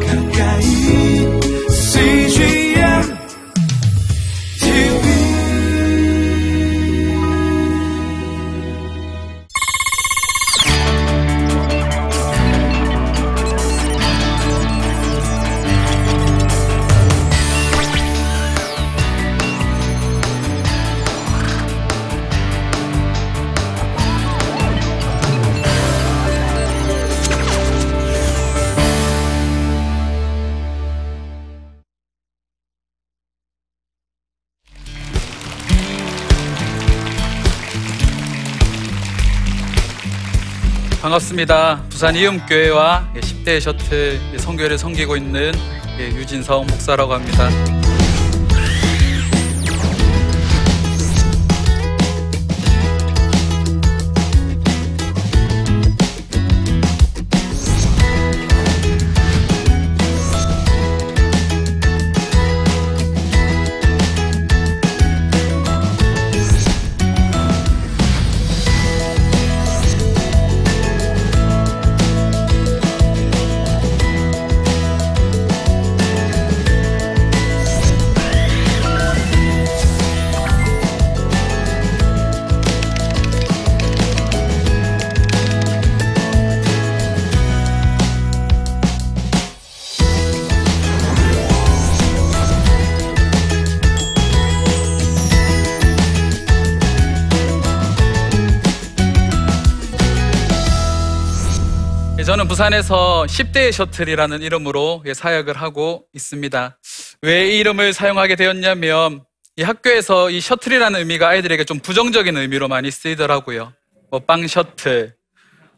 가까 반갑습니다. 부산 이음교회와 10대 셔틀 성교회를 섬기고 있는 예, 유진성 목사라고 합니다. 부산에서 10대 셔틀이라는 이름으로 예, 사역을 하고 있습니다. 왜 이 이름을 사용하게 되었냐면 이 학교에서 이 셔틀이라는 의미가 아이들에게 좀 부정적인 의미로 많이 쓰이더라고요. 뭐 빵 셔틀,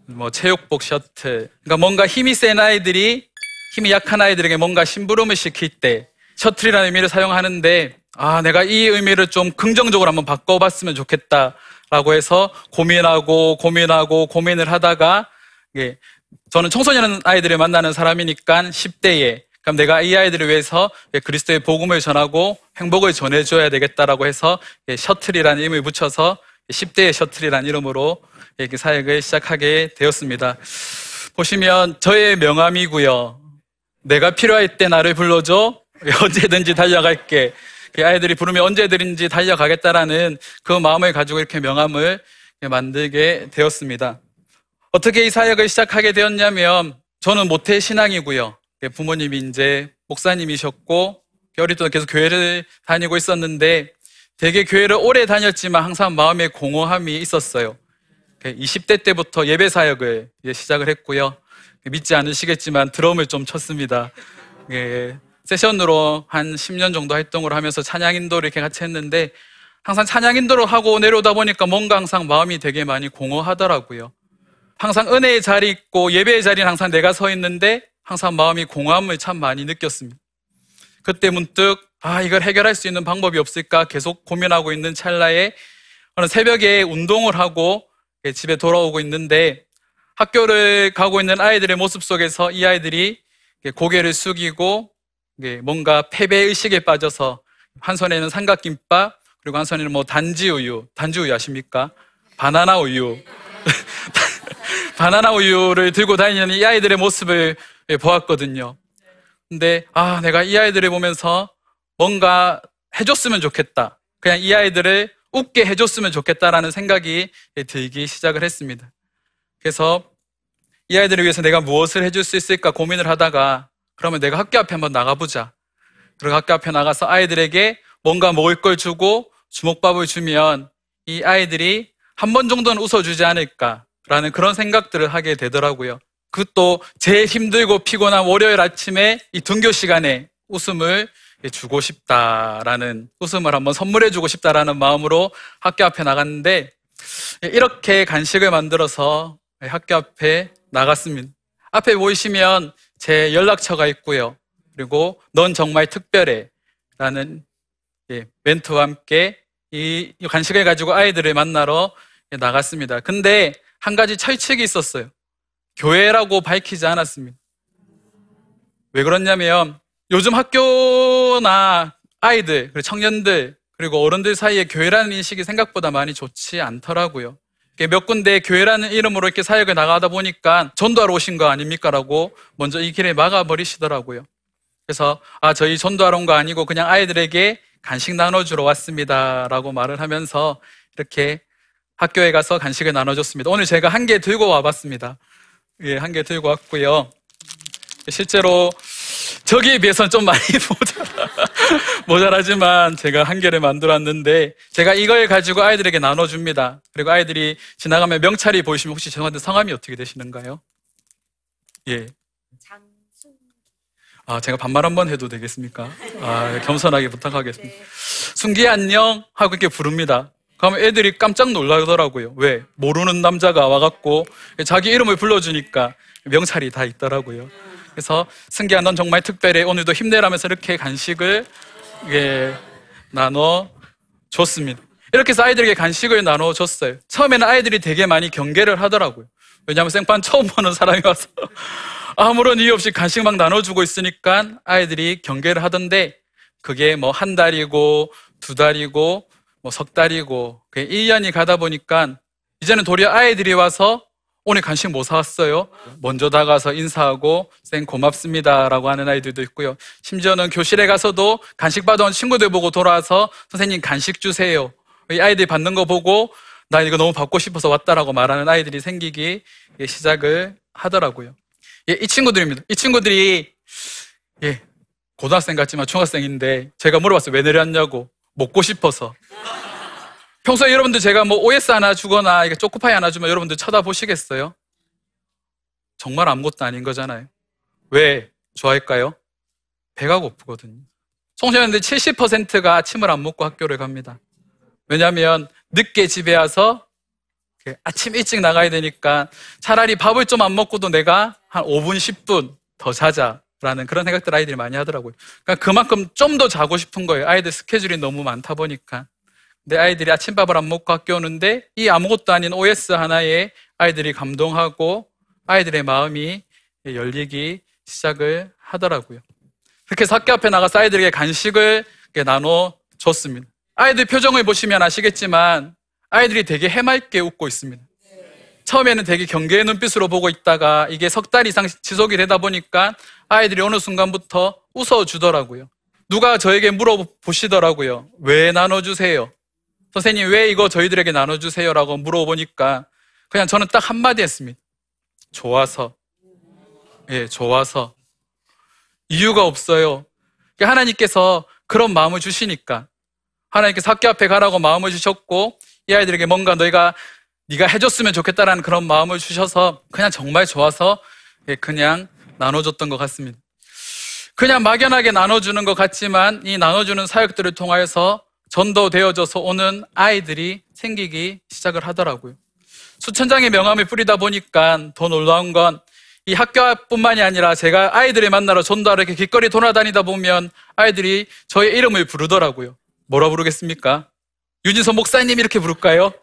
뭐 체육복 셔틀. 그러니까 뭔가 힘이 센 아이들이 힘이 약한 아이들에게 뭔가 심부름을 시킬 때 셔틀이라는 의미를 사용하는데 아 내가 이 의미를 좀 긍정적으로 한번 바꿔봤으면 좋겠다라고 해서 고민하고 고민하고 고민을 하다가 예, 저는 청소년 아이들을 만나는 사람이니까 10대에 그럼 내가 이 아이들을 위해서 예, 그리스도의 복음을 전하고 행복을 전해줘야 되겠다라고 해서 예, 셔틀이라는 이름을 붙여서 10대의 셔틀이라는 이름으로 이렇게 사역을 시작하게 되었습니다. 보시면 저의 명함이고요. 내가 필요할 때 나를 불러줘. 언제든지 달려갈게. 그 아이들이 부르면 언제든지 달려가겠다라는 그 마음을 가지고 이렇게 명함을 만들게 되었습니다. 어떻게 이 사역을 시작하게 되었냐면 저는 모태 신앙이고요. 부모님이 이제 목사님이셨고 어릴 때 계속 교회를 다니고 있었는데 되게 교회를 오래 다녔지만 항상 마음에 공허함이 있었어요. 20대 때부터 예배 사역을 시작을 했고요. 믿지 않으시겠지만 드럼을 좀 쳤습니다. 예, 세션으로 한 10년 정도 활동을 하면서 찬양 인도를 이렇게 같이 했는데 항상 찬양 인도를 하고 내려오다 보니까 뭔가 항상 마음이 되게 많이 공허하더라고요. 항상 은혜의 자리 있고 예배의 자리는 항상 내가 서 있는데 항상 마음이 공허함을 참 많이 느꼈습니다. 그때 문득 아 이걸 해결할 수 있는 방법이 없을까 계속 고민하고 있는 찰나에 어느 새벽에 운동을 하고 집에 돌아오고 있는데 학교를 가고 있는 아이들의 모습 속에서 이 아이들이 고개를 숙이고 뭔가 패배 의식에 빠져서 한 손에는 삼각김밥 그리고 한 손에는 뭐 단지 우유, 단지 우유 아십니까? 바나나 우유. 바나나 우유를 들고 다니는 이 아이들의 모습을 보았거든요. 근데, 아, 내가 이 아이들을 보면서 뭔가 해줬으면 좋겠다. 그냥 이 아이들을 웃게 해줬으면 좋겠다라는 생각이 들기 시작을 했습니다. 그래서 이 아이들을 위해서 내가 무엇을 해줄 수 있을까 고민을 하다가 그러면 내가 학교 앞에 한번 나가보자. 그리고 학교 앞에 나가서 아이들에게 뭔가 먹을 걸 주고 주먹밥을 주면 이 아이들이 한 번 정도는 웃어주지 않을까 라는 그런 생각들을 하게 되더라고요. 그것도 제일 힘들고 피곤한 월요일 아침에 이 등교 시간에 웃음을 주고 싶다라는 웃음을 한번 선물해 주고 싶다라는 마음으로 학교 앞에 나갔는데 이렇게 간식을 만들어서 학교 앞에 나갔습니다. 앞에 보이시면 제 연락처가 있고요. 그리고 넌 정말 특별해 라는 멘트와 함께 이 간식을 가지고 아이들을 만나러 나갔습니다. 근데 한 가지 철칙이 있었어요. 교회라고 밝히지 않았습니다. 왜 그렇냐면 요즘 학교나 아이들, 청년들, 그리고 어른들 사이에 교회라는 인식이 생각보다 많이 좋지 않더라고요. 몇 군데 교회라는 이름으로 이렇게 사역을 나가다 보니까 전도하러 오신 거 아닙니까라고 먼저 이 길에 막아버리시더라고요. 그래서 아 저희 전도하러 온 거 아니고 그냥 아이들에게 간식 나눠주러 왔습니다라고 말을 하면서 이렇게 학교에 가서 간식을 나눠줬습니다. 오늘 제가 한 개 들고 와봤습니다. 예, 한 개 들고 왔고요. 실제로 저기에 비해서는 좀 많이 모자라, 모자라지만 제가 한 개를 만들었는데 제가 이걸 가지고 아이들에게 나눠줍니다. 그리고 아이들이 지나가면 명찰이 보이시면 혹시 죄송한데 성함이 어떻게 되시는가요? 예. 아, 제가 반말 한번 해도 되겠습니까? 아, 겸손하게 부탁하겠습니다. 순기 안녕 하고 이렇게 부릅니다. 그러면 애들이 깜짝 놀라더라고요. 왜? 모르는 남자가 와갖고 자기 이름을 불러주니까 명찰이 다 있더라고요. 그래서 승기야, 넌 정말 특별해. 오늘도 힘내라면서 이렇게 간식을 예, 나눠 줬습니다. 이렇게 해서 아이들에게 간식을 나눠 줬어요. 처음에는 아이들이 되게 많이 경계를 하더라고요. 왜냐하면 생판 처음 보는 사람이 와서 아무런 이유 없이 간식 막 나눠주고 있으니까 아이들이 경계를 하던데 그게 뭐 한 달이고 두 달이고 뭐 석 달이고 그게 1년이 가다 보니까 이제는 도리어 아이들이 와서 오늘 간식 뭐 사왔어요? 먼저 다가서 인사하고 쌤 고맙습니다라고 하는 아이들도 있고요. 심지어는 교실에 가서도 간식 받아온 친구들 보고 돌아와서 선생님 간식 주세요. 이 아이들이 받는 거 보고 나 이거 너무 받고 싶어서 왔다라고 말하는 아이들이 생기기 시작을 하더라고요. 예, 이 친구들입니다. 이 친구들이 예, 고등학생 같지만 중학생인데 제가 물어봤어요. 왜 내려왔냐고. 먹고 싶어서. 평소에 여러분들 제가 뭐 OS 하나 주거나 초코파이 하나 주면 여러분들 쳐다보시겠어요? 정말 아무것도 아닌 거잖아요. 왜 좋아할까요? 배가 고프거든요. 청소년들 70%가 아침을 안 먹고 학교를 갑니다. 왜냐하면 늦게 집에 와서 아침 일찍 나가야 되니까 차라리 밥을 좀 안 먹고도 내가 한 5분, 10분 더 자자 라는 그런 생각들 아이들이 많이 하더라고요. 그러니까 그만큼 좀 더 자고 싶은 거예요. 아이들 스케줄이 너무 많다 보니까. 내 아이들이 아침밥을 안 먹고 학교 오는데 이 아무것도 아닌 OS 하나에 아이들이 감동하고 아이들의 마음이 열리기 시작을 하더라고요. 그렇게 학교 앞에 나가서 아이들에게 간식을 이렇게 나눠 줬습니다. 아이들 표정을 보시면 아시겠지만 아이들이 되게 해맑게 웃고 있습니다. 처음에는 되게 경계의 눈빛으로 보고 있다가 이게 석 달 이상 지속이 되다 보니까 아이들이 어느 순간부터 웃어주더라고요. 누가 저에게 물어보시더라고요. 왜 나눠주세요? 선생님, 왜 이거 저희들에게 나눠주세요? 라고 물어보니까 그냥 저는 딱 한마디 했습니다. 좋아서. 예, 좋아서. 이유가 없어요. 하나님께서 그런 마음을 주시니까. 하나님께서 학교 앞에 가라고 마음을 주셨고, 이 아이들에게 뭔가 너희가 네가 해줬으면 좋겠다라는 그런 마음을 주셔서 그냥 정말 좋아서 예, 그냥 나눠줬던 것 같습니다. 그냥 막연하게 나눠주는 것 같지만 이 나눠주는 사역들을 통하여서 전도되어져서 오는 아이들이 생기기 시작을 하더라고요. 수천 장의 명함을 뿌리다 보니까 더 놀라운 건 이 학교 앞뿐만이 아니라 제가 아이들을 만나러 전도하러 이렇게 길거리 돌아다니다 보면 아이들이 저의 이름을 부르더라고요. 뭐라 부르겠습니까? 유진선 목사님 이렇게 부를까요?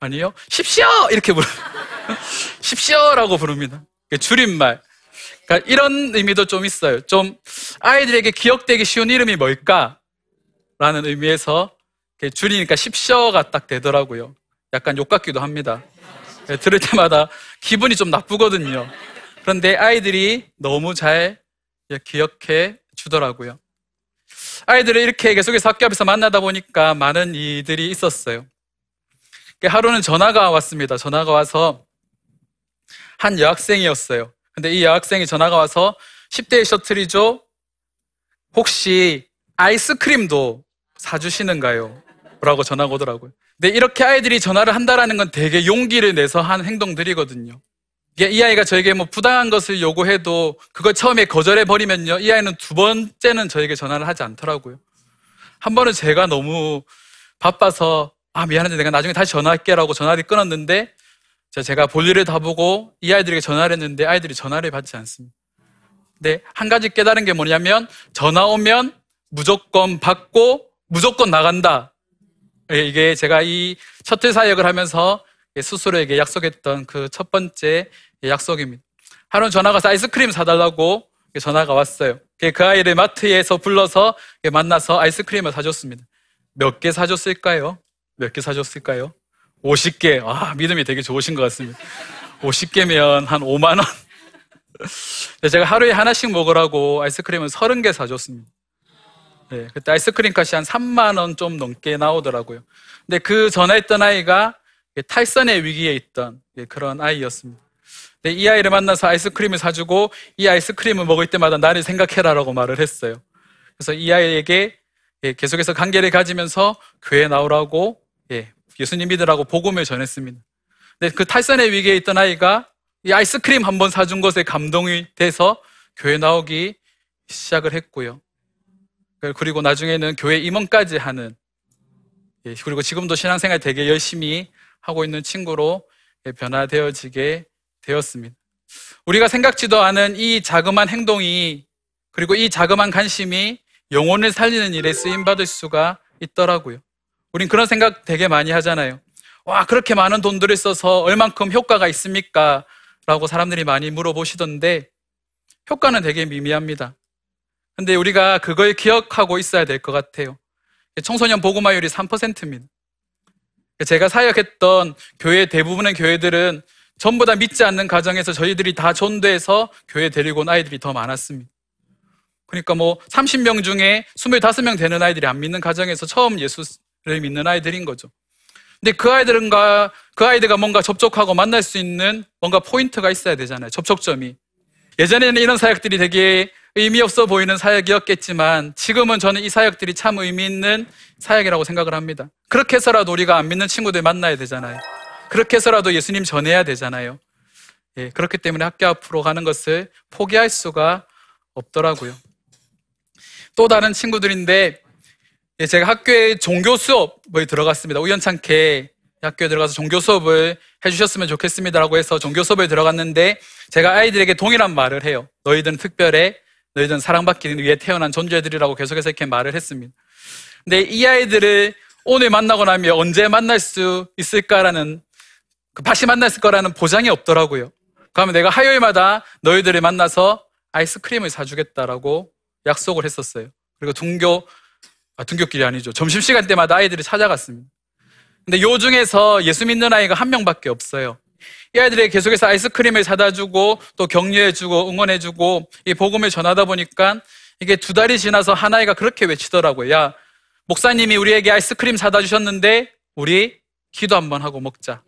아니요. 십시오! 이렇게 부르, 십시오라고 부릅니다. 줄임말. 그러니까 이런 의미도 좀 있어요. 좀 아이들에게 기억되기 쉬운 이름이 뭘까? 라는 의미에서 줄이니까 십시오가 딱 되더라고요. 약간 욕 같기도 합니다. 네, 들을 때마다 기분이 좀 나쁘거든요. 그런데 아이들이 너무 잘 기억해 주더라고요. 아이들을 이렇게 계속해서 학교 앞에서 만나다 보니까 많은 일들이 있었어요. 하루는 전화가 왔습니다. 전화가 와서 한 여학생이었어요. 근데 이 여학생이 전화가 와서 10대 셔틀이죠? 혹시 아이스크림도 사주시는가요? 라고 전화가 오더라고요. 근데 이렇게 아이들이 전화를 한다라는 건 되게 용기를 내서 한 행동들이거든요. 이 아이가 저에게 뭐 부당한 것을 요구해도 그걸 처음에 거절해 버리면요. 이 아이는 두 번째는 저에게 전화를 하지 않더라고요. 한 번은 제가 너무 바빠서 아 미안한데 내가 나중에 다시 전화할게라고 전화를 끊었는데 제가 볼일을 다 보고 이 아이들에게 전화를 했는데 아이들이 전화를 받지 않습니다. 근데 한 가지 깨달은 게 뭐냐면 전화 오면 무조건 받고 무조건 나간다. 예, 이게 제가 이 셔틀 사역을 하면서 스스로에게 약속했던 그 첫 번째 약속입니다. 하루는 전화가 와서 아이스크림 사달라고 전화가 왔어요. 그 아이를 마트에서 불러서 만나서 아이스크림을 사줬습니다. 몇 개 사줬을까요? 몇 개 사줬을까요? 50개. 아, 믿음이 되게 좋으신 것 같습니다. 50개면 한 5만원. 제가 하루에 하나씩 먹으라고 아이스크림을 30개 사줬습니다. 네, 그때 아이스크림 값이 한 3만원 좀 넘게 나오더라고요. 근데 그 전화했던 아이가 탈선의 위기에 있던 그런 아이였습니다. 이 아이를 만나서 아이스크림을 사주고 이 아이스크림을 먹을 때마다 나를 생각해라라고 말을 했어요. 그래서 이 아이에게 예, 계속해서 관계를 가지면서 교회 나오라고 예, 예수님 믿으라고 복음을 전했습니다. 근데 그 탈선의 위기에 있던 아이가 이 아이스크림 한 번 사준 것에 감동이 돼서 교회 나오기 시작을 했고요. 그리고 나중에는 교회 임원까지 하는 예, 그리고 지금도 신앙생활 되게 열심히 하고 있는 친구로 변화되어지게 되었습니다. 우리가 생각지도 않은 이 자그마한 행동이 그리고 이 자그마한 관심이 영혼을 살리는 일에 쓰임 받을 수가 있더라고요. 우린 그런 생각 되게 많이 하잖아요. 와, 그렇게 많은 돈들을 써서 얼만큼 효과가 있습니까? 라고 사람들이 많이 물어보시던데 효과는 되게 미미합니다. 근데 우리가 그걸 기억하고 있어야 될 것 같아요. 청소년 보고마율이 3%입니다. 제가 사역했던 교회 대부분의 교회들은 전부 다 믿지 않는 가정에서 저희들이 다 전도해서 교회 데리고 온 아이들이 더 많았습니다. 그러니까 뭐 30명 중에 25명 되는 아이들이 안 믿는 가정에서 처음 예수를 믿는 아이들인 거죠. 근데 그 아이들은가 그 아이들과 뭔가 접촉하고 만날 수 있는 뭔가 포인트가 있어야 되잖아요. 접촉점이. 예전에는 이런 사역들이 되게 의미 없어 보이는 사역이었겠지만 지금은 저는 이 사역들이 참 의미 있는 사역이라고 생각을 합니다. 그렇게 해서라도 우리가 안 믿는 친구들 만나야 되잖아요. 그렇게 해서라도 예수님 전해야 되잖아요. 예, 그렇기 때문에 학교 앞으로 가는 것을 포기할 수가 없더라고요. 또 다른 친구들인데 예, 제가 학교에 종교 수업을 들어갔습니다. 우연찮게 학교에 들어가서 종교 수업을 해주셨으면 좋겠습니다라고 해서 종교 수업을 들어갔는데 제가 아이들에게 동일한 말을 해요. 너희들은 특별해. 너희들은 사랑받기 위해 태어난 존재들이라고 계속해서 이렇게 말을 했습니다. 근데 이 아이들을 오늘 만나고 나면 언제 만날 수 있을까라는 그 다시 만났을 거라는 보장이 없더라고요. 그러면 내가 화요일마다 너희들을 만나서 아이스크림을 사주겠다라고 약속을 했었어요. 그리고 등교, 아, 등교길이 아니죠. 점심시간 때마다 아이들이 찾아갔습니다. 근데 요 중에서 예수 믿는 아이가 한 명밖에 없어요. 이 아이들이 계속해서 아이스크림을 사다 주고 또 격려해 주고 응원해 주고 이 복음을 전하다 보니까 이게 두 달이 지나서 한 아이가 그렇게 외치더라고요. 야, 목사님이 우리에게 아이스크림 사다 주셨는데 우리 기도 한번 하고 먹자.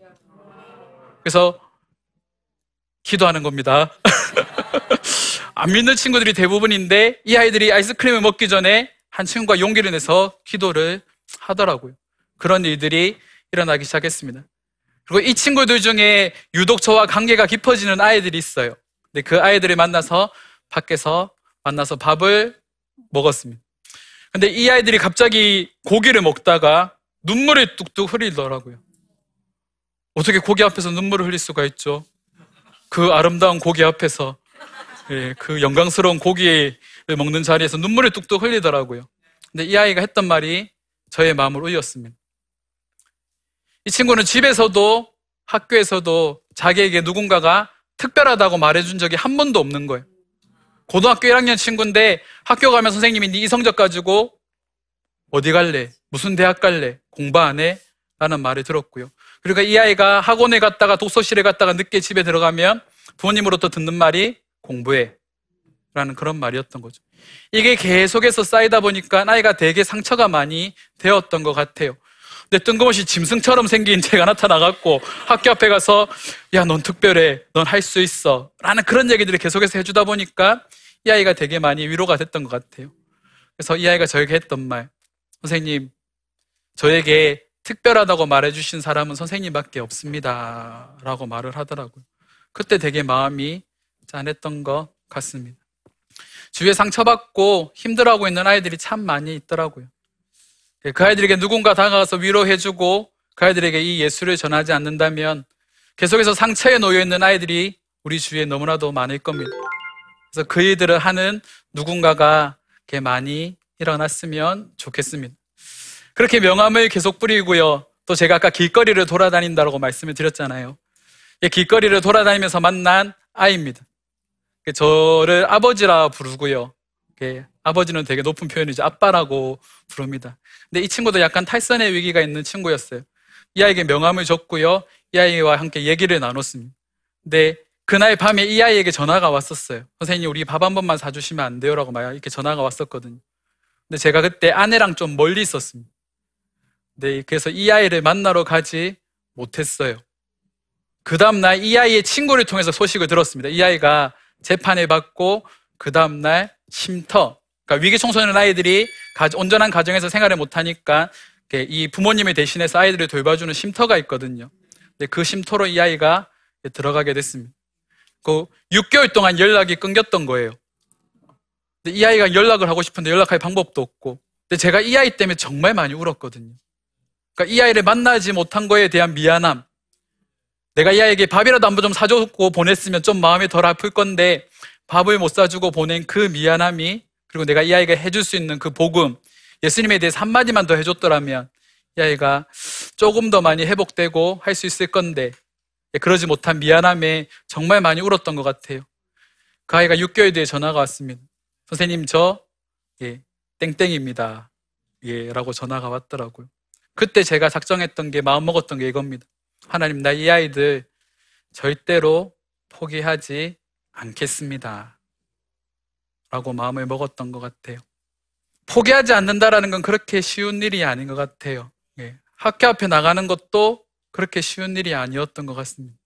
그래서 기도하는 겁니다. 안 믿는 친구들이 대부분인데 이 아이들이 아이스크림을 먹기 전에 한 친구가 용기를 내서 기도를 하더라고요. 그런 일들이 일어나기 시작했습니다. 그리고 이 친구들 중에 유독 저와 관계가 깊어지는 아이들이 있어요. 근데 그 아이들을 만나서 밖에서 만나서 밥을 먹었습니다. 근데 이 아이들이 갑자기 고기를 먹다가 눈물을 뚝뚝 흐리더라고요. 어떻게 고기 앞에서 눈물을 흘릴 수가 있죠? 그 아름다운 고기 앞에서, 예, 그 영광스러운 고기를 먹는 자리에서 눈물을 뚝뚝 흘리더라고요. 근데 이 아이가 했던 말이 저의 마음을 울렸습니다. 이 친구는 집에서도 학교에서도 자기에게 누군가가 특별하다고 말해준 적이 한 번도 없는 거예요. 고등학교 1학년 친구인데 학교 가면 선생님이 네 이성적 가지고 어디 갈래? 무슨 대학 갈래? 공부 안 해? 라는 말을 들었고요. 그러니까 이 아이가 학원에 갔다가 독서실에 갔다가 늦게 집에 들어가면 부모님으로부터 듣는 말이 공부해. 라는 그런 말이었던 거죠. 이게 계속해서 쌓이다 보니까 아이가 되게 상처가 많이 되었던 것 같아요. 근데 뜬금없이 짐승처럼 생긴 제가 나타나갖고 학교 앞에 가서 야, 넌 특별해. 넌 할 수 있어. 라는 그런 얘기들을 계속해서 해주다 보니까 이 아이가 되게 많이 위로가 됐던 것 같아요. 그래서 이 아이가 저에게 했던 말. 선생님, 저에게 특별하다고 말해주신 사람은 선생님밖에 없습니다. 라고 말을 하더라고요. 그때 되게 마음이 짠했던 것 같습니다. 주위에 상처받고 힘들어하고 있는 아이들이 참 많이 있더라고요. 그 아이들에게 누군가 다가가서 위로해주고 그 아이들에게 이 예수를 전하지 않는다면 계속해서 상처에 놓여 있는 아이들이 우리 주위에 너무나도 많을 겁니다. 그래서 그 일들을 하는 누군가가 많이 일어났으면 좋겠습니다. 그렇게 명함을 계속 뿌리고요. 또 제가 아까 길거리를 돌아다닌다고 말씀을 드렸잖아요. 길거리를 돌아다니면서 만난 아이입니다. 저를 아버지라 부르고요. 아버지는 되게 높은 표현이죠. 아빠라고 부릅니다. 근데 이 친구도 약간 탈선의 위기가 있는 친구였어요. 이 아이에게 명함을 줬고요. 이 아이와 함께 얘기를 나눴습니다. 근데 그날 밤에 이 아이에게 전화가 왔었어요. 선생님, 우리 밥 한 번만 사주시면 안 돼요? 라고 막 이렇게 전화가 왔었거든요. 근데 제가 그때 아내랑 좀 멀리 있었습니다. 네, 그래서 이 아이를 만나러 가지 못했어요. 그 다음날 이 아이의 친구를 통해서 소식을 들었습니다. 이 아이가 재판을 받고 그 다음날 쉼터, 그러니까 위기 청소년 아이들이 가- 온전한 가정에서 생활을 못하니까 이 부모님을 대신해서 아이들을 돌봐주는 쉼터가 있거든요. 근데 그 쉼터로 이 아이가 들어가게 됐습니다. 그 6개월 동안 연락이 끊겼던 거예요. 근데 이 아이가 연락을 하고 싶은데 연락할 방법도 없고. 근데 제가 이 아이 때문에 정말 많이 울었거든요. 그러니까 이 아이를 만나지 못한 거에 대한 미안함. 내가 이 아이에게 밥이라도 한 번 좀 사주고 보냈으면 좀 마음이 덜 아플 건데 밥을 못 사주고 보낸 그 미안함이 그리고 내가 이 아이가 해줄 수 있는 그 복음 예수님에 대해서 한마디만 더 해줬더라면 이 아이가 조금 더 많이 회복되고 할 수 있을 건데 예, 그러지 못한 미안함에 정말 많이 울었던 것 같아요. 그 아이가 6개월 뒤에 전화가 왔습니다. 선생님 저 예, 땡땡입니다. 예, 라고 전화가 왔더라고요. 그때 제가 작정했던 게 마음 먹었던 게 이겁니다. 하나님 나 이 아이들 절대로 포기하지 않겠습니다. 라고 마음을 먹었던 것 같아요. 포기하지 않는다라는 건 그렇게 쉬운 일이 아닌 것 같아요. 예, 학교 앞에 나가는 것도 그렇게 쉬운 일이 아니었던 것 같습니다.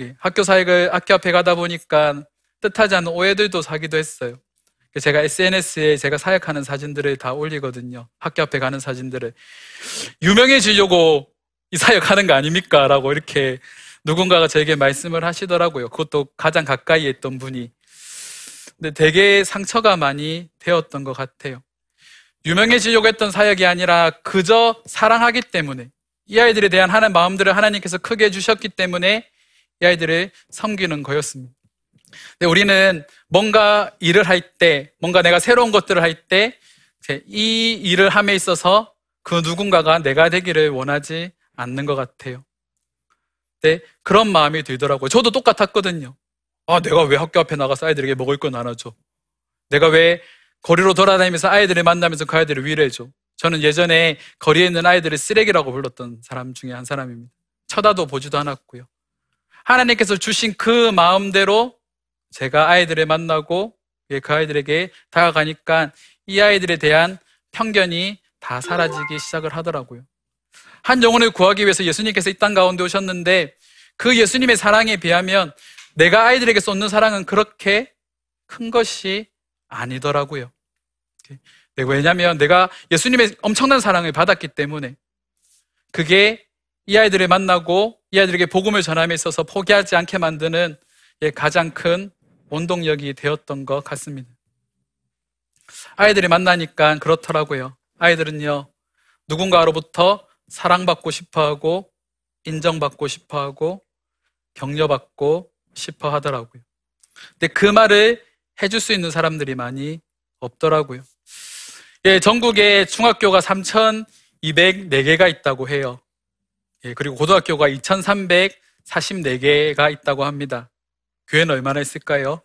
예, 학교 사역을 학교 앞에 가다 보니까 뜻하지 않은 오해들도 사기도 했어요. 제가 SNS에 제가 사역하는 사진들을 다 올리거든요. 학교 앞에 가는 사진들을. 유명해지려고 이 사역하는 거 아닙니까? 라고 이렇게 누군가가 저에게 말씀을 하시더라고요. 그것도 가장 가까이에 있던 분이. 근데 되게 상처가 많이 되었던 것 같아요. 유명해지려고 했던 사역이 아니라 그저 사랑하기 때문에 이 아이들에 대한 하나님 마음들을 하나님께서 크게 주셨기 때문에 이 아이들을 섬기는 거였습니다. 근데 우리는 뭔가 일을 할 때, 뭔가 내가 새로운 것들을 할 때, 이 일을 함에 있어서 그 누군가가 내가 되기를 원하지 않는 것 같아요. 네, 그런 마음이 들더라고요. 저도 똑같았거든요. 아, 내가 왜 학교 앞에 나가서 아이들에게 먹을 거 나눠줘? 내가 왜 거리로 돌아다니면서 아이들을 만나면서 그 아이들을 위로해줘? 저는 예전에 거리에 있는 아이들을 쓰레기라고 불렀던 사람 중에 한 사람입니다. 쳐다도 보지도 않았고요. 하나님께서 주신 그 마음대로 제가 아이들을 만나고 그 아이들에게 다가가니까 이 아이들에 대한 편견이 다 사라지기 시작을 하더라고요. 한 영혼을 구하기 위해서 예수님께서 이 땅 가운데 오셨는데 그 예수님의 사랑에 비하면 내가 아이들에게 쏟는 사랑은 그렇게 큰 것이 아니더라고요. 네, 왜냐하면 내가 예수님의 엄청난 사랑을 받았기 때문에 그게 이 아이들을 만나고 이 아이들에게 복음을 전함에 있어서 포기하지 않게 만드는 가장 큰 원동력이 되었던 것 같습니다. 아이들이 만나니까 그렇더라고요. 아이들은요, 누군가로부터 사랑받고 싶어 하고, 인정받고 싶어 하고, 격려받고 싶어 하더라고요. 근데 그 말을 해줄 수 있는 사람들이 많이 없더라고요. 예, 전국에 중학교가 3,204개가 있다고 해요. 예, 그리고 고등학교가 2,344개가 있다고 합니다. 교회는 얼마나 있을까요?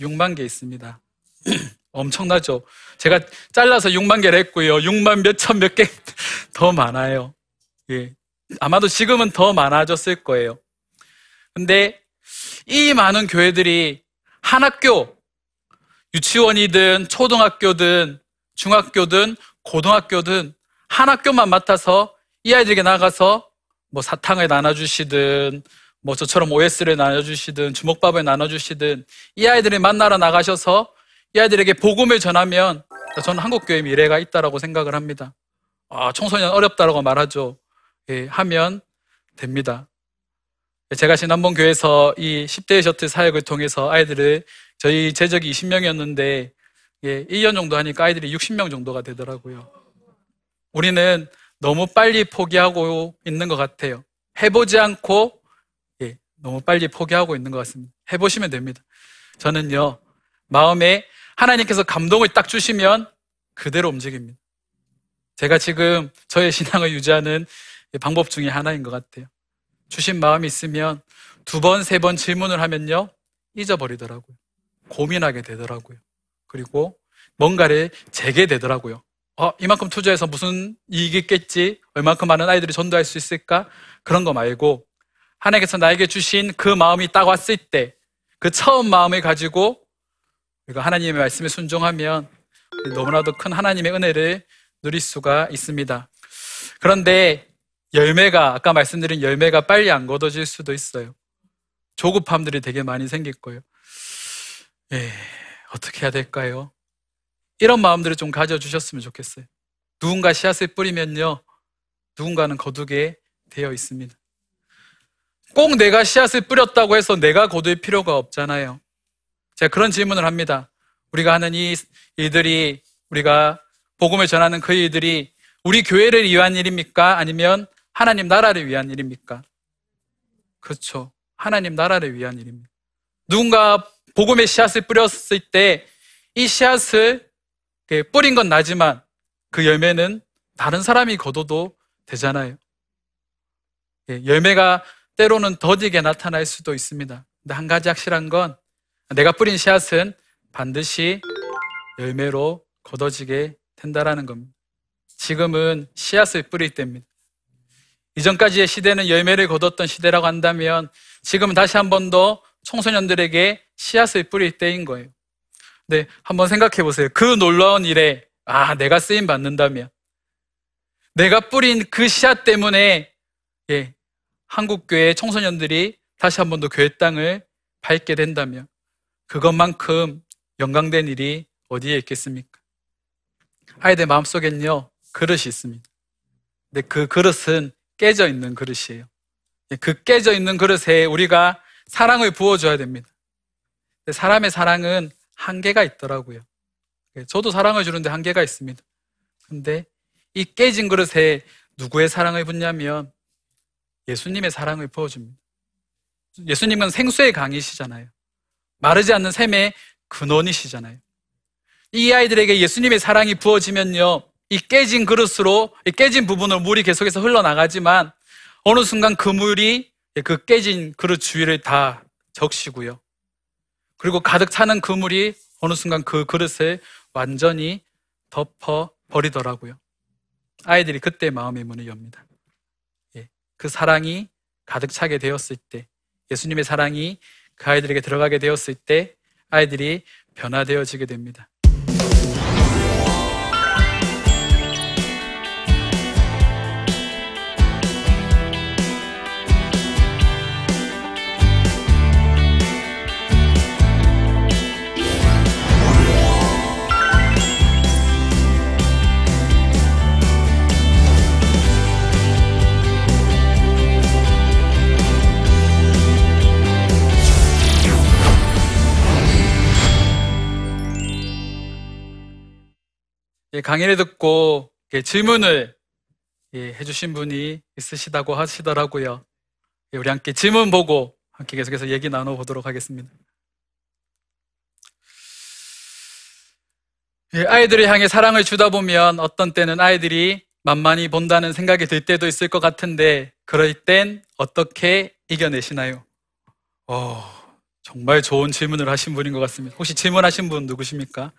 6만 개 있습니다. 엄청나죠? 제가 잘라서 6만 개를 했고요. 6만 몇천 몇 개 더 많아요. 예. 아마도 지금은 더 많아졌을 거예요. 근데 이 많은 교회들이 한 학교, 유치원이든 초등학교든 중학교든 고등학교든 한 학교만 맡아서 이 아이들에게 나가서 뭐 사탕을 나눠주시든 뭐 저처럼 OS를 나눠주시든 주먹밥을 나눠주시든 이 아이들을 만나러 나가셔서 이 아이들에게 복음을 전하면 저는 한국 교회 미래가 있다라고 생각을 합니다. 아, 청소년 어렵다라고 말하죠. 예, 하면 됩니다. 제가 지난번 교회에서 이 10대 셔틀 사역을 통해서 아이들을 저희 제적이 20명이었는데 예, 1년 정도 하니까 아이들이 60명 정도가 되더라고요. 우리는 너무 빨리 포기하고 있는 것 같아요. 해보지 않고 예, 너무 빨리 포기하고 있는 것 같습니다. 해보시면 됩니다. 저는요 마음에 하나님께서 감동을 딱 주시면 그대로 움직입니다. 제가 지금 저의 신앙을 유지하는 방법 중에 하나인 것 같아요. 주신 마음이 있으면 두 번, 세 번 질문을 하면요 잊어버리더라고요. 고민하게 되더라고요. 그리고 뭔가를 재게 되더라고요. 어, 이만큼 투자해서 무슨 이익이 있겠지? 얼만큼 많은 아이들이 전도할 수 있을까? 그런 거 말고 하나님께서 나에게 주신 그 마음이 딱 왔을 때 그 처음 마음을 가지고 우리가 하나님의 말씀에 순종하면 너무나도 큰 하나님의 은혜를 누릴 수가 있습니다. 그런데 열매가 아까 말씀드린 열매가 빨리 안 걷어질 수도 있어요. 조급함들이 되게 많이 생길 거예요. 예, 어떻게 해야 될까요? 이런 마음들을 좀 가져주셨으면 좋겠어요. 누군가 씨앗을 뿌리면요, 누군가는 거두게 되어 있습니다. 꼭 내가 씨앗을 뿌렸다고 해서 내가 거둘 필요가 없잖아요. 제가 그런 질문을 합니다. 우리가 하는 이 일들이, 우리가 복음을 전하는 그 일들이 우리 교회를 위한 일입니까? 아니면 하나님 나라를 위한 일입니까? 그렇죠. 하나님 나라를 위한 일입니다. 누군가 복음의 씨앗을 뿌렸을 때 이 씨앗을 뿌린 건 나지만 그 열매는 다른 사람이 거둬도 되잖아요. 예, 열매가 때로는 더디게 나타날 수도 있습니다. 근데 한 가지 확실한 건 내가 뿌린 씨앗은 반드시 열매로 거둬지게 된다라는 겁니다. 지금은 씨앗을 뿌릴 때입니다. 이전까지의 시대는 열매를 거뒀던 시대라고 한다면 지금은 다시 한 번 더 청소년들에게 씨앗을 뿌릴 때인 거예요. 네, 한번 생각해 보세요. 그 놀라운 일에 아, 내가 쓰임 받는다면 내가 뿌린 그 씨앗 때문에 예, 한국 교회 청소년들이 다시 한 번 더 교회 땅을 밟게 된다면 그것만큼 영광된 일이 어디에 있겠습니까? 아이들 마음속엔요 그릇이 있습니다. 근데 그 그릇은 깨져 있는 그릇이에요. 예, 그 깨져 있는 그릇에 우리가 사랑을 부어줘야 됩니다. 사람의 사랑은 한계가 있더라고요. 예, 저도 사랑을 주는데 한계가 있습니다. 근데 이 깨진 그릇에 누구의 사랑을 붓냐면 예수님의 사랑을 부어줍니다. 예수님은 생수의 강이시잖아요. 마르지 않는 샘의 근원이시잖아요. 이 아이들에게 예수님의 사랑이 부어지면요. 이 깨진 그릇으로, 이 깨진 부분으로 물이 계속해서 흘러나가지만 어느 순간 그 물이 그 깨진 그릇 주위를 다 적시고요. 그리고 가득 차는 그 물이 어느 순간 그 그릇을 완전히 덮어 버리더라고요. 아이들이 그때 마음의 문을 엽니다. 예, 그 사랑이 가득 차게 되었을 때, 예수님의 사랑이 그 아이들에게 들어가게 되었을 때, 아이들이 변화되어지게 됩니다. 강의를 듣고 질문을 예, 해주신 분이 있으시다고 하시더라고요. 예, 우리 함께 질문 보고 함께 계속해서 얘기 나눠보도록 하겠습니다. 아이들을 향해 사랑을 주다 보면 어떤 때는 아이들이 만만히 본다는 생각이 들 때도 있을 것 같은데 그럴 땐 어떻게 이겨내시나요? 어, 정말 좋은 질문을 하신 분인 것 같습니다. 혹시 질문하신 분 누구십니까?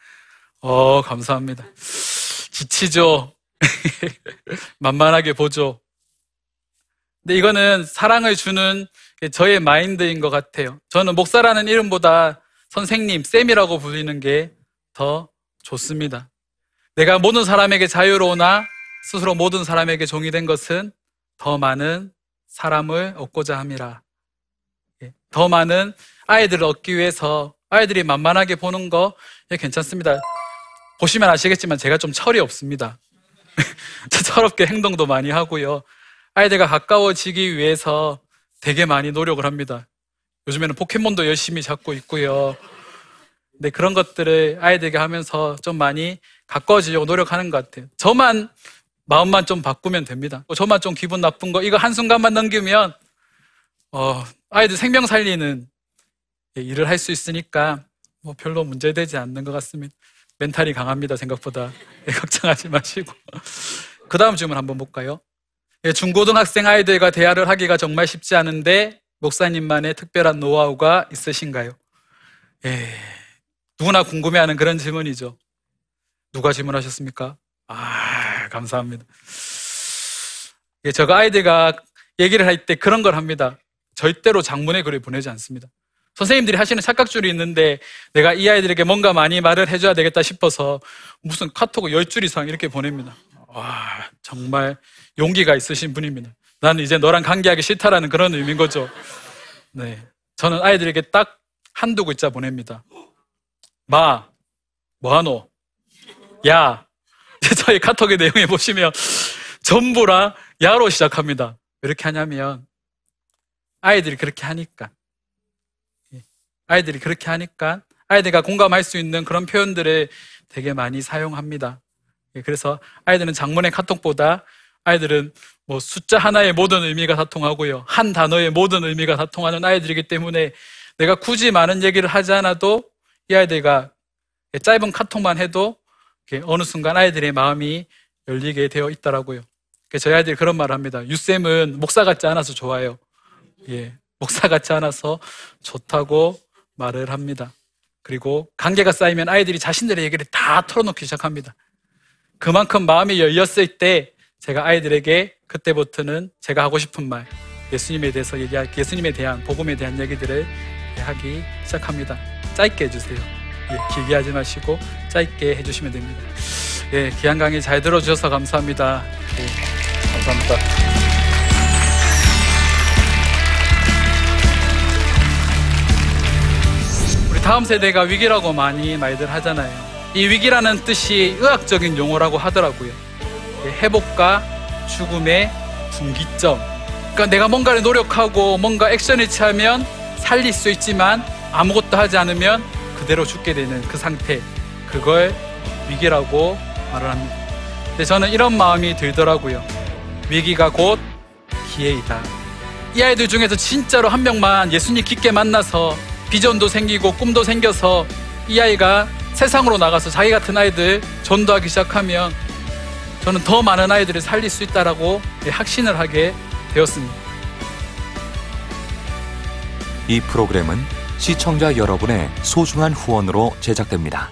어, 감사합니다. 지치죠. 만만하게 보죠. 근데 이거는 사랑을 주는 저의 마인드인 것 같아요. 저는 목사라는 이름보다 선생님, 쌤이라고 불리는 게 더 좋습니다. 내가 모든 사람에게 자유로우나 스스로 모든 사람에게 종이 된 것은 더 많은 사람을 얻고자 함이라. 예, 더 많은 아이들을 얻기 위해서 아이들이 만만하게 보는 거 괜찮습니다. 보시면 아시겠지만 제가 좀 철이 없습니다. 철없게 행동도 많이 하고요. 아이들과 가까워지기 위해서 되게 많이 노력을 합니다. 요즘에는 포켓몬도 열심히 잡고 있고요. 근데 그런 것들을 아이들에게 하면서 좀 많이 가까워지려고 노력하는 것 같아요. 저만 마음만 좀 바꾸면 됩니다. 저만 좀 기분 나쁜 거 이거 한 순간만 넘기면 어, 아이들 생명 살리는 일을 할 수 있으니까 뭐 별로 문제되지 않는 것 같습니다. 멘탈이 강합니다, 생각보다. 예, 걱정하지 마시고. 그 다음 질문 한번 볼까요? 예, 중고등학생 아이들과 대화를 하기가 정말 쉽지 않은데, 목사님만의 특별한 노하우가 있으신가요? 예, 누구나 궁금해하는 그런 질문이죠. 누가 질문하셨습니까? 아, 감사합니다. 예, 제가 아이들과 얘기를 할 때 그런 걸 합니다. 절대로 장문의 글을 보내지 않습니다. 선생님들이 하시는 착각줄이 있는데 내가 이 아이들에게 뭔가 많이 말을 해줘야 되겠다 싶어서 무슨 카톡을 10줄 이상 이렇게 보냅니다. 와, 정말 용기가 있으신 분입니다. 나는 이제 너랑 관계하기 싫다라는 그런 의미인 거죠. 네. 저는 아이들에게 딱 한두 글자 보냅니다. 마, 뭐하노? 야. 저희 카톡의 내용에 보시면 전부라 야로 시작합니다. 왜 이렇게 하냐면 아이들이 그렇게 하니까. 예. 아이들이 그렇게 하니까 아이들과 공감할 수 있는 그런 표현들을 되게 많이 사용합니다. 예, 그래서 아이들은 장문의 카톡보다 아이들은 뭐 숫자 하나의 모든 의미가 다 통하고요. 한 단어의 모든 의미가 다 통하는 아이들이기 때문에 내가 굳이 많은 얘기를 하지 않아도 이 아이들과 짧은 카톡만 해도 어느 순간 아이들의 마음이 열리게 되어 있더라고요. 저희 아이들이 그런 말을 합니다. 유쌤은 목사 같지 않아서 좋아요. 예, 목사 같지 않아서 좋다고 말을 합니다. 그리고 관계가 쌓이면 아이들이 자신들의 얘기를 다 털어놓기 시작합니다. 그만큼 마음이 열렸을 때 제가 아이들에게 그때부터는 제가 하고 싶은 말, 예수님에 대해서 얘기할, 예수님에 대한, 복음에 대한 얘기들을 하기 시작합니다. 짧게 해주세요. 예, 길게 하지 마시고 짧게 해주시면 됩니다. 예, 귀한 강의 잘 들어주셔서 감사합니다. 예, 감사합니다. 다음 세대가 위기라고 많이 말들 하잖아요. 이 위기라는 뜻이 의학적인 용어라고 하더라고요. 예, 회복과 죽음의 분기점. 그러니까 내가 뭔가를 노력하고 뭔가 액션을 취하면 살릴 수 있지만 아무것도 하지 않으면 그대로 죽게 되는 그 상태. 그걸 위기라고 말을 합니다. 근데 저는 이런 마음이 들더라고요. 위기가 곧 기회이다. 이 아이들 중에서 진짜로 한 명만 예수님 깊게 만나서 비전도 생기고 꿈도 생겨서 이 아이가 세상으로 나가서 자기 같은 아이들 전도하기 시작하면 저는 더 많은 아이들을 살릴 수 있다라고 확신을 하게 되었습니다. 이 프로그램은 시청자 여러분의 소중한 후원으로 제작됩니다.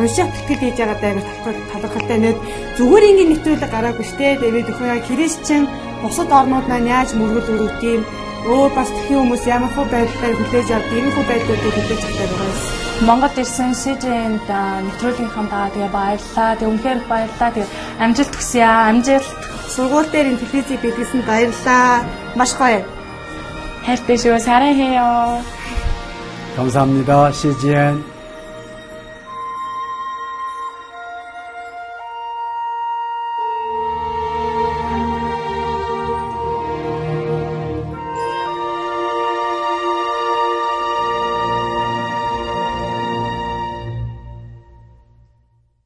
уншаад тэтгэл хийж байгаа даа талархалтай нэг зүгээр ингэ нэвтрүүлэг гараагүй штэ тэгээд өхөө яг христчэн бусад орнууд маань яаж мөргөл өрөвт юм өөр бас тхэн хүмүүс ямар хөө байдлаар хүлээж авд ийм хөө байдлуудыг хүлээж авдаг байгаа юм. Монгол ирсэн СЖН-д нэвтрүүлгийнхаа даа тэгээ баярлаа. Тэг үнхээр баярлаа. Тэг амжилт хүсье аа. Амжилт. Сургууль дээр энэ телевизийг бидлсэн баярлаа. Маш гоё. хайртай шүү. 사랑해요. 감사합니다. CGN